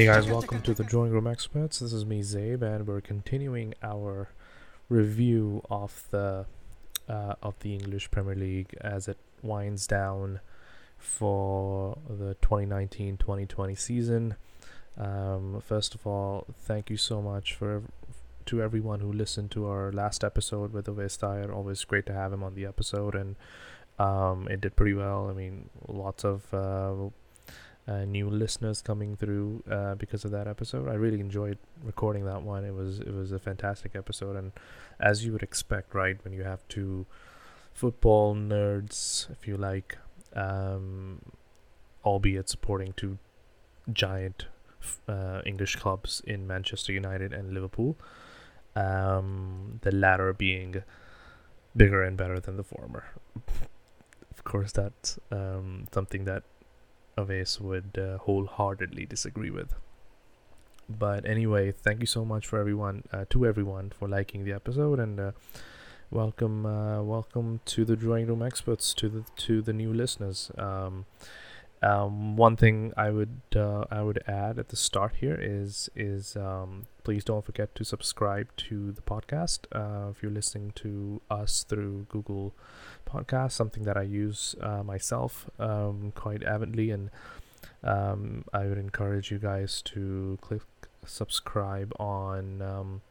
Hey guys, welcome to the Drawing Room Experts. This is me, Zaib, and we're continuing our review of the uh, of the English Premier League as it winds down for the 2019-2020 season. Um, first of all, thank you so much for to everyone who listened to our last episode with Tahir. Always great to have him on the episode, and um, it did pretty well. I mean, lots of uh, uh, new listeners coming through uh, because of that episode. I really enjoyed recording that one. It was it was a fantastic episode, and as you would expect, right, when you have two football nerds, if you like, um, albeit supporting two giant uh, English clubs in Manchester United and Liverpool, um, the latter being bigger and better than the former. of course, that's um, something that Ovais would uh, wholeheartedly disagree with. But anyway, thank you so much for everyone, uh, to everyone, for liking the episode, and uh, welcome, uh, welcome to the drawing room experts, to the to the new listeners. Um, um, one thing I would uh, I would add at the start here is is um, please don't forget to subscribe to the podcast. Uh, if you're listening to us through Google Podcast, something that I use uh, myself um, quite avidly, and um, I would encourage you guys to click subscribe on um,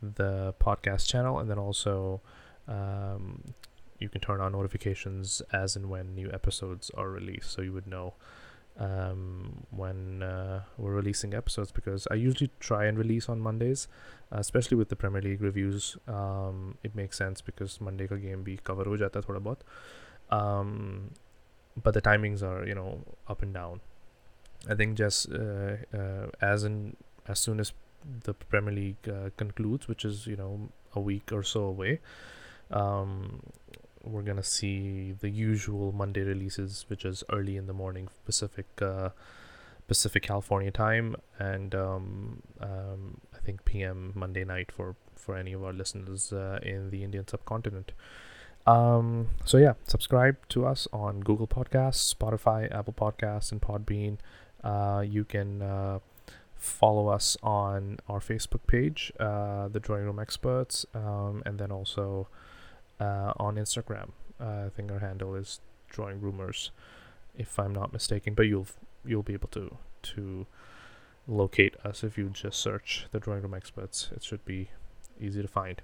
the podcast channel, and then also um, you can turn on notifications as and when new episodes are released so you would know um, when uh, we're releasing episodes because I usually try and release on Mondays, uh, especially with the Premier League reviews. Um, it makes sense because Monday ka game bhi cover ho jata thoda bahut. Um, but the timings are you know up and down. I think just uh, uh, as in as soon as the Premier League uh, concludes, which is you know a week or so away, um, we're gonna see the usual Monday releases, which is early in the morning Pacific uh, Pacific California time, and um, um, I think PM Monday night for for any of our listeners uh, in the Indian subcontinent. Um, so yeah, subscribe to us on Google Podcasts, Spotify, Apple Podcasts, and Podbean. Uh, you can uh, follow us on our Facebook page, uh, the Drawing Room Experts, um, and then also uh, on Instagram. Uh, I think our handle is drawing rumors, if I'm not mistaken. But you'll you'll be able to to locate us if you just search the drawing room experts. It should be easy to find.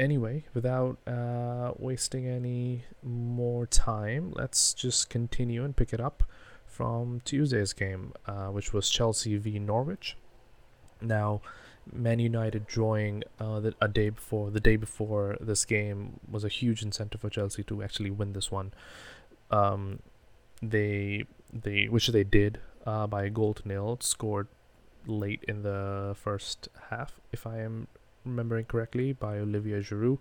Anyway, without uh, wasting any more time, let's just continue and pick it up from Tuesday's game, uh, which was Chelsea v Norwich. Now, Man United drawing uh, the, a day before the day before this game was a huge incentive for Chelsea to actually win this one. Um, they they which they did uh, by a goal to nil, scored late in the first half, if I am remembering correctly, by Olivier Giroud.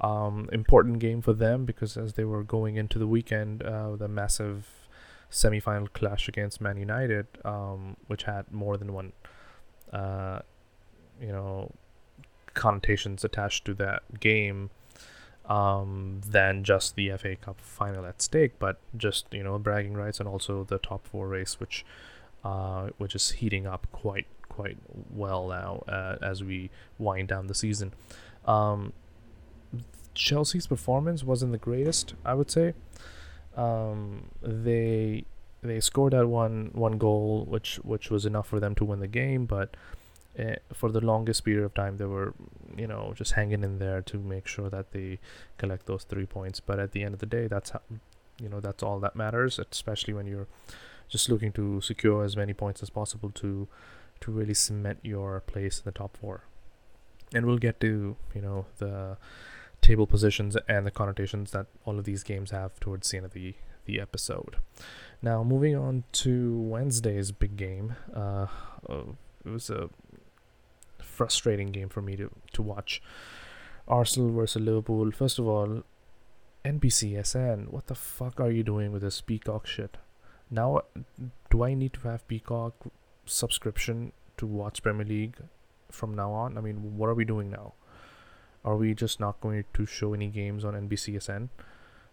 Um, important game for them because as they were going into the weekend, uh, the massive semi-final clash against Man United, um, which had more than one uh, you know connotations attached to that game um, than just the FA Cup final at stake, but just you know bragging rights and also the top four race, which uh, which is heating up quite quite well now uh, as we wind down the season. Um, Chelsea's performance wasn't the greatest, I would say. Um, they they scored that one one goal, which which was enough for them to win the game, but uh, for the longest period of time they were you know just hanging in there to make sure that they collect those three points. But at the end of the day that's how you know that's all that matters especially when you're just looking to secure as many points as possible to to really cement your place in the top four. And we'll get to you know the table positions and the connotations that all of these games have towards the end of the the episode. Now moving on to wednesday's big game uh, uh it was a frustrating game for me to, to watch. Arsenal versus Liverpool. First of all, NBCSN, what the fuck are you doing with this Peacock shit? Now, do I need to have Peacock subscription to watch Premier League from now on? I mean, what are we doing now? Are we just not going to show any games on NBCSN?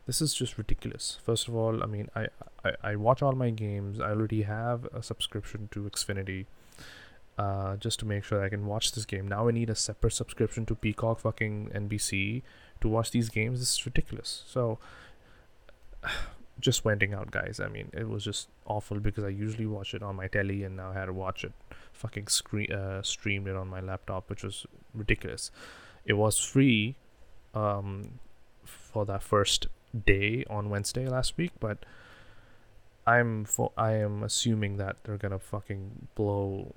This is just ridiculous. First of all, I mean, I, I, I watch all my games. I already have a subscription to Xfinity uh, just to make sure I can watch this game. Now I need a separate subscription to Peacock fucking NBC to watch these games. This is ridiculous. So just wending out, guys. I mean, it was just awful because I usually watch it on my telly, and now I had to watch it fucking screen uh, streamed it on my laptop, which was ridiculous. It was free um, for that first day on Wednesday last week, but I'm fo- I am assuming that they're gonna fucking blow.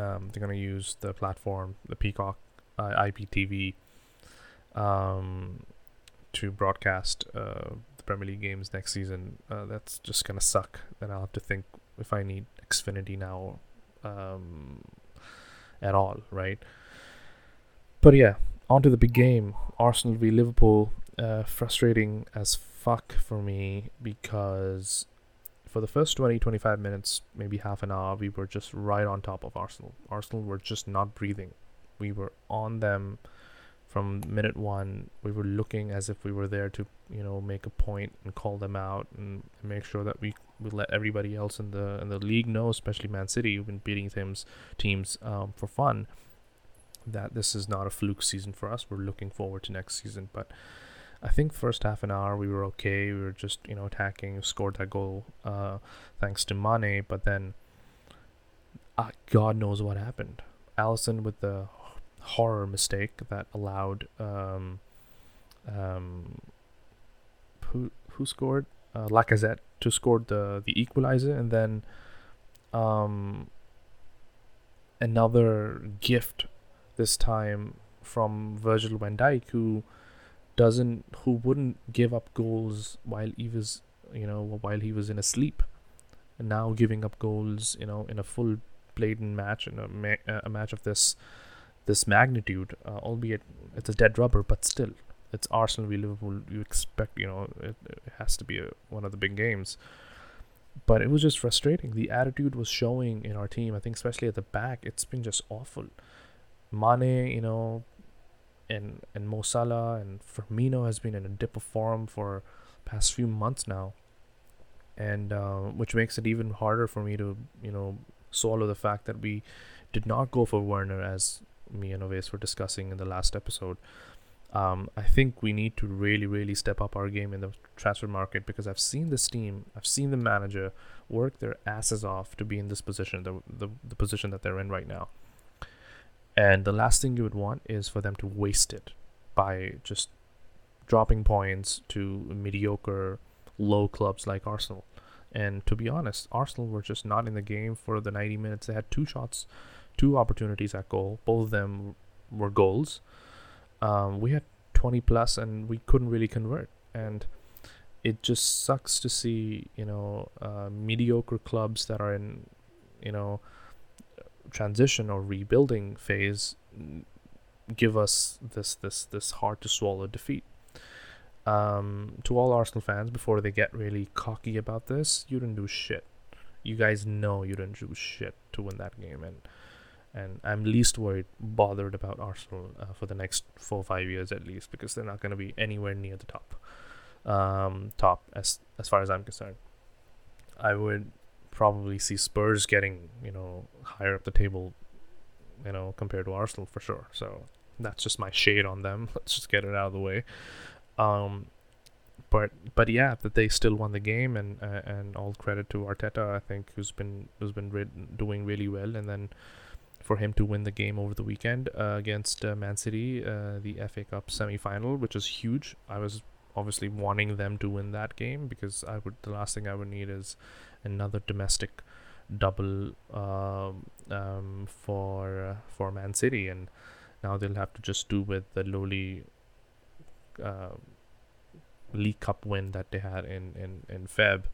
Um, they're gonna use the platform, the Peacock uh, IPTV, um, to broadcast uh, the Premier League games next season. Uh, that's just gonna suck. Then I'll have to think if I need Xfinity now, um, at all, right? But yeah, on to the big game. Arsenal v Liverpool. Uh, frustrating as fuck for me because for the first 20 25 minutes maybe half an hour we were just right on top of arsenal. Arsenal were just not breathing. We were on them from minute one. We were looking as if we were there to you know make a point and call them out and make sure that we, we let everybody else in the in the league know especially man city who've been beating teams teams um, for fun that this is not a fluke season for us. We're looking forward to next season. But I think first half an hour we were okay. We were just you know attacking, scored that goal uh, thanks to Mane, but then uh, God knows what happened. Alisson with the horror mistake that allowed um, um, who who scored uh, Lacazette to score the the equalizer, and then um, another gift this time from Virgil van Dijk who doesn't who wouldn't give up goals while he was you know while he was in a sleep. And now giving up goals you know in a full blatant match in a, ma- a match of this this magnitude uh, albeit it's a dead rubber but still it's Arsenal v Liverpool. You expect you know it, it has to be a, one of the big games. But it was just frustrating. The attitude was showing in our team I think especially at the back. It's been just awful. Mane you know and and Mo Salah and Firmino has been in a dip of form for past few months now, and uh, which makes it even harder for me to you know swallow the fact that we did not go for Werner as me and Ovais were discussing in the last episode. Um, I think we need to really, really step up our game in the transfer market because I've seen this team, I've seen the manager work their asses off to be in this position, the, the, the position that they're in right now. And the last thing you would want is for them to waste it by just dropping points to mediocre, low clubs like Arsenal. And to be honest, Arsenal were just not in the game for the 90 minutes. They had two shots, two opportunities at goal. Both of them were goals. Um, we had 20 plus and we couldn't really convert. And it just sucks to see, you know, uh, mediocre clubs that are in, you know, transition or rebuilding phase give us this this this hard to swallow defeat. Um, to all Arsenal fans, before they get really cocky about this, you didn't do shit. You guys know you didn't do shit to win that game, and and I'm least worried, bothered about Arsenal uh, for the next four five years at least, because they're not going to be anywhere near the top, um, top as as far as I'm concerned. I would probably see Spurs getting you know higher up the table, you know, compared to Arsenal for sure. So that's just my shade on them. Let's just get it out of the way. Um, but but yeah, that they still won the game, and uh, and all credit to Arteta, I think, who's been who's been re- doing really well, and then for him to win the game over the weekend uh, against uh, Man City, uh, the FA Cup semi-final, which is huge. I was obviously wanting them to win that game because I would the last thing I would need is another domestic double um, um, for uh, for Man City, and now they'll have to just do with the lowly uh, League Cup win that they had in in in Feb.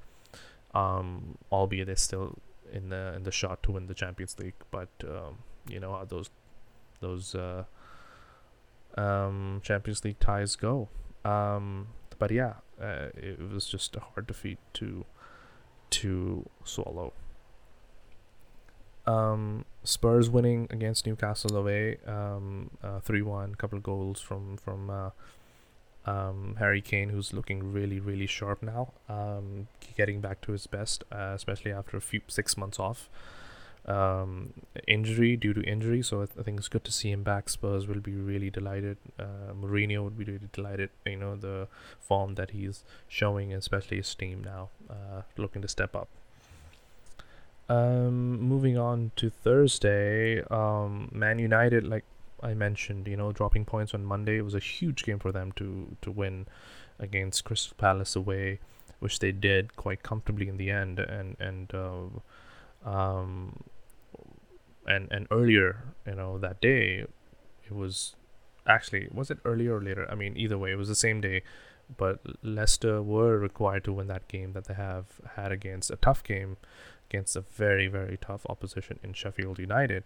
Um, albeit they're still in the in the shot to win the Champions League, but um, you know how those those uh, um, Champions League ties go. Um, but yeah, uh, it was just a hard defeat to to swallow. Um, Spurs winning against Newcastle away, um, uh, three one, couple of goals from from uh, um, Harry Kane, who's looking really really sharp now, um, getting back to his best, uh, especially after a few six months off. Um, injury due to injury. So I, think it's good to see him back. Spurs will be really delighted. Uh, Mourinho would be really delighted. You know the form that he's showing, especially his team now, uh, looking to step up. Um, moving on to Thursday, um, Man United, like I mentioned, you know, dropping points on Monday. It was a huge game for them to to win against Crystal Palace away, which they did quite comfortably in the end. And and uh, um, and and earlier, you know, that day, it was actually was it earlier or later? I mean, either way, it was the same day. But Leicester were required to win that game that they have had against a tough game, against a very very tough opposition in Sheffield United,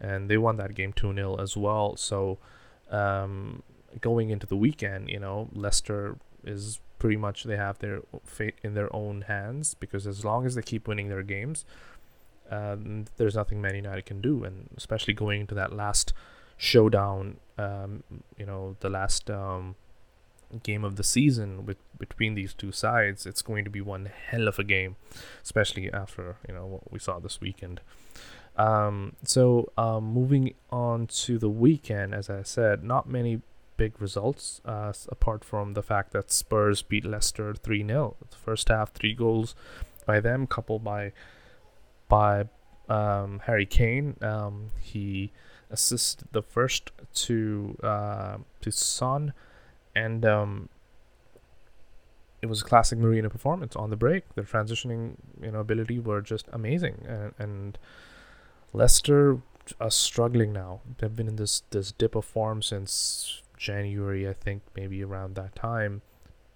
and they won that game two 0 as well. So, um, going into the weekend, you know, Leicester is pretty much they have their fate in their own hands because as long as they keep winning their games, um, there's nothing Man United can do, and especially going into that last showdown, um, you know, the last um, game of the season with between these two sides, it's going to be one hell of a game, especially after you know what we saw this weekend. Um, so um, moving on to the weekend, as I said, not many big results uh, apart from the fact that Spurs beat Leicester 3 0. First half, three goals by them, coupled by by um, Harry Kane. Um, he assisted the first to uh, to Son, and um, it was a classic Mourinho performance on the break. Their transitioning you know ability were just amazing, and, and Leicester are struggling now. They've been in this this dip of form since January, I think, maybe around that time,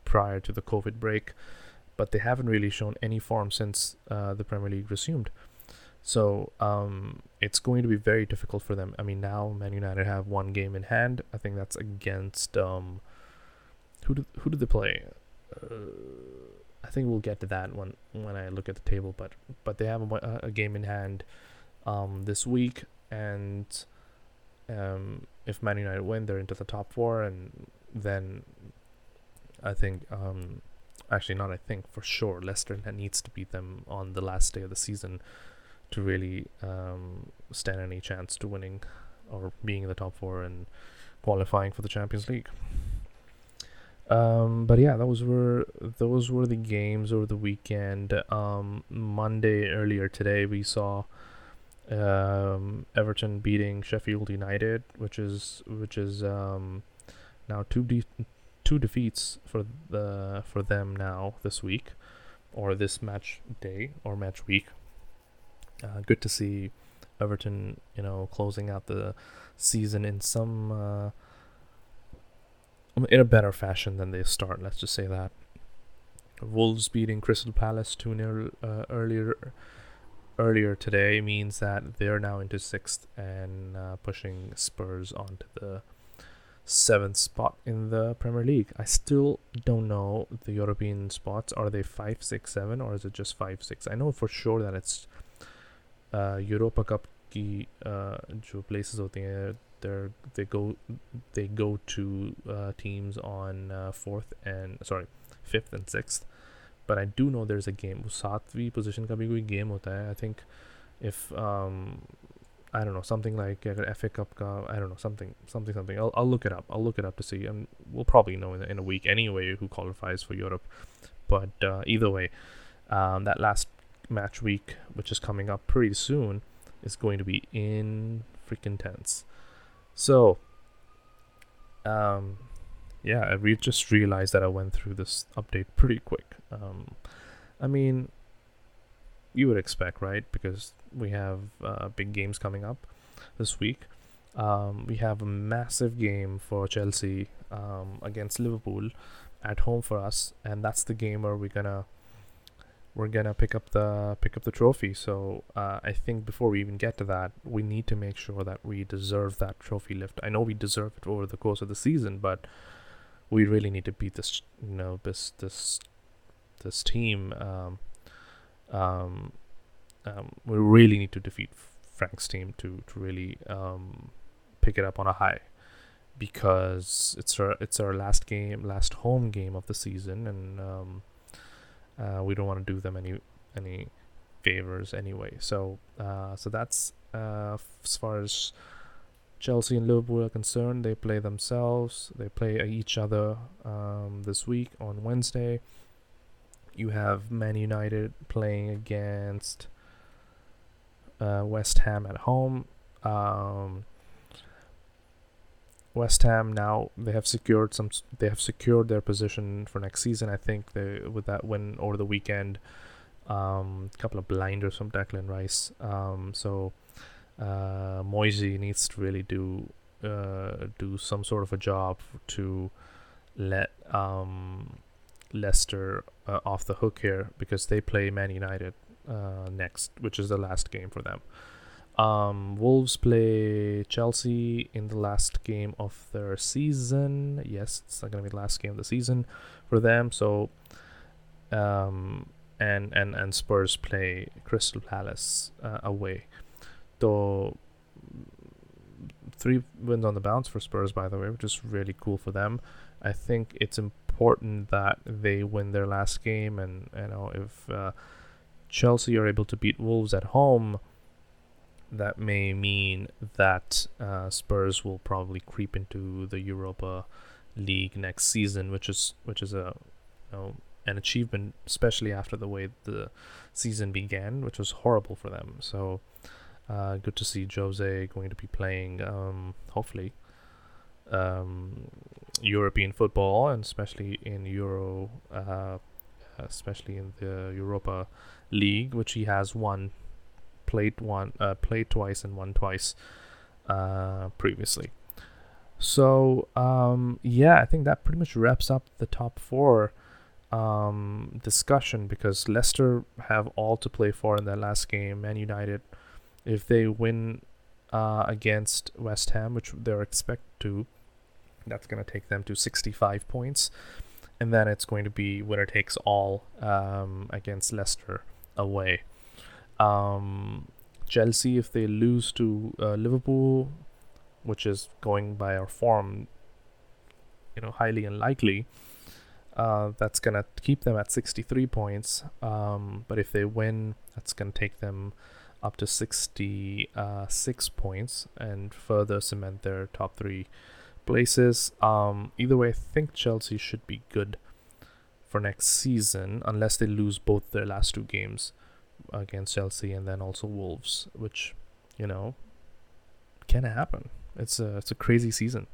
prior to the COVID break but they haven't really shown any form since uh, the Premier League resumed. So um, it's going to be very difficult for them. I mean, now Man United have one game in hand. I think that's against um, who do who did they play? Uh, I think we'll get to that when when I look at the table. But but they have a, a game in hand um, this week, and um, if Man United win, they're into the top four, and then I think um, actually not I think for sure Leicester needs to beat them on the last day of the season to really um, stand any chance to winning or being in the top four and qualifying for the Champions League. Um, but yeah, those were those were the games over the weekend. Um, Monday earlier today, we saw um, Everton beating Sheffield United, which is which is um, now two de- two defeats for the for them now this week, or this match day or match week. Uh, good to see Everton, you know, closing out the season in some uh, in a better fashion than they start. Let's just say that. Wolves beating Crystal Palace 2 0 uh, earlier earlier today means that they're now into sixth and uh, pushing Spurs onto the seventh spot in the Premier League. I still don't know the European spots. Are they five, six, seven, or is it just five, six? I know for sure that it's uh, Europa Cup की uh, जो places होती हैं they they go they go to uh, teams on uh, fourth and sorry fifth and sixth but I do know there's a game सातवीं position का भी कोई game होता है I think if um, I don't know something like uh, FA Cup I don't know something something something. I'll, I'll look it up. I'll look it up to see. And we'll probably know in, in a week anyway who qualifies for Europe. But uh, either way, um, that last match week, which is coming up pretty soon, is going to be in freaking tense. So, um, yeah, I re- just realized that I went through this update pretty quick. Um, I mean, you would expect, right? Because we have uh, big games coming up this week. Um, we have a massive game for Chelsea um, against Liverpool at home for us, and that's the game where we're gonna we're gonna pick up the pick up the trophy. So uh, I think before we even get to that, we need to make sure that we deserve that trophy lift. I know we deserve it over the course of the season, but we really need to beat this you know this this this team um, um, um, we really need to defeat Frank's team to to really um, pick it up on a high because it's our it's our last game, last home game of the season, and um, uh, we don't want to do them any any favors anyway. So uh, so that's uh, as far as Chelsea and Liverpool are concerned. They play themselves. They play each other um, this week on Wednesday. You have Man United playing against uh, West Ham at home. Um, West Ham now they have secured some. They have secured their position for next season. I think they with that win over the weekend, a um, couple of blinders from Declan Rice. Um, so uh, Moyes needs to really do uh, do some sort of a job to let um, Leicester uh, off the hook here because they play Man United uh, next, which is the last game for them. Um, Wolves play Chelsea in the last game of their season. Yes, it's not gonna be the last game of the season for them. So, um, and and and Spurs play Crystal Palace uh, away. Though three wins on the bounce for Spurs, by the way, which is really cool for them. I think it's important that they win their last game, and you know if uh, Chelsea are able to beat Wolves at home that may mean that uh, Spurs will probably creep into the Europa League next season, which is which is a you know, an achievement, especially after the way the season began, which was horrible for them. So uh, good to see Jose going to be playing, um, hopefully, um, European football, and especially in Euro, uh, especially in the Europa League, which he has won played one, uh, played twice and won twice uh, previously. So um, yeah, I think that pretty much wraps up the top four um, discussion because Leicester have all to play for in their last game. Man United, if they win uh, against West Ham, which they're expected to, that's going to take them to 65 points. And then it's going to be winner takes all um, against Leicester away. Um, Chelsea, if they lose to uh, Liverpool, which is going by our form, you know, highly unlikely. Uh, that's gonna keep them at 63 points. Um, but if they win, that's gonna take them up to 66 points and further cement their top three places. Um, either way, I think Chelsea should be good for next season unless they lose both their last two games against Chelsea and then also Wolves, which you know can happen. It's a it's a crazy season.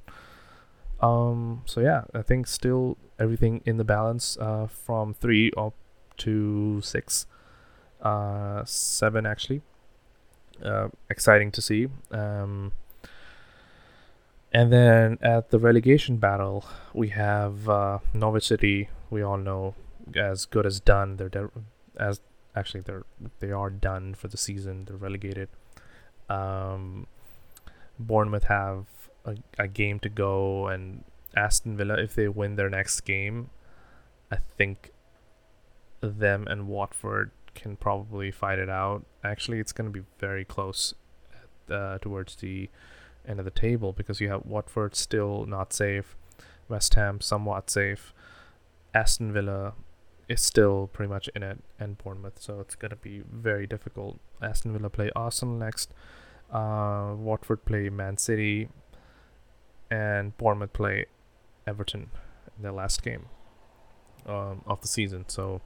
Um, so yeah, I think still everything in the balance uh, from three up to six, uh, seven actually. Uh, exciting to see. Um, and then at the relegation battle, we have uh, Norwich City. We all know as good as done. They're de- as actually they're they are done for the season. They're relegated. Um, Bournemouth have a, a game to go, and Aston Villa, if they win their next game, I think them and Watford can probably fight it out. Actually, it's going to be very close at, uh, towards the end of the table because you have Watford still not safe, West Ham somewhat safe, Aston Villa is still pretty much in it, and Bournemouth. So it's gonna be very difficult. Aston Villa play Arsenal next. Uh, Watford play Man City, and Bournemouth play Everton in their last game um, of the season. So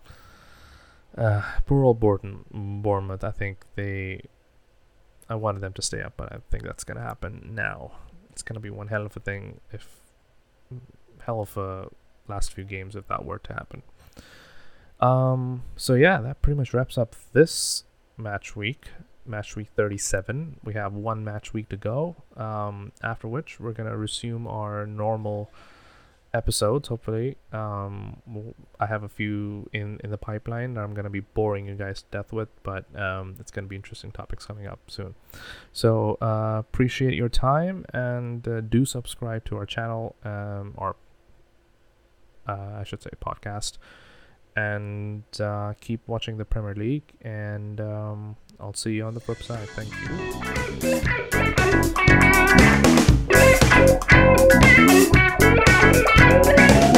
uh, poor old Bournemouth. I think they. I wanted them to stay up, but I think that's gonna happen now. It's gonna be one hell of a thing if hell of a last few games if that were to happen. Um, so yeah, that pretty much wraps up this match week, match week 37. We have one match week to go. Um, after which we're gonna resume our normal episodes. Hopefully, um, I have a few in in the pipeline that I'm gonna be boring you guys to death with, but um, it's gonna be interesting topics coming up soon. So uh, appreciate your time and uh, do subscribe to our channel um, or uh, I should say podcast. And uh, keep watching the Premier League, and um, I'll see you on the flip side. Thank you. Thank you. Thank you.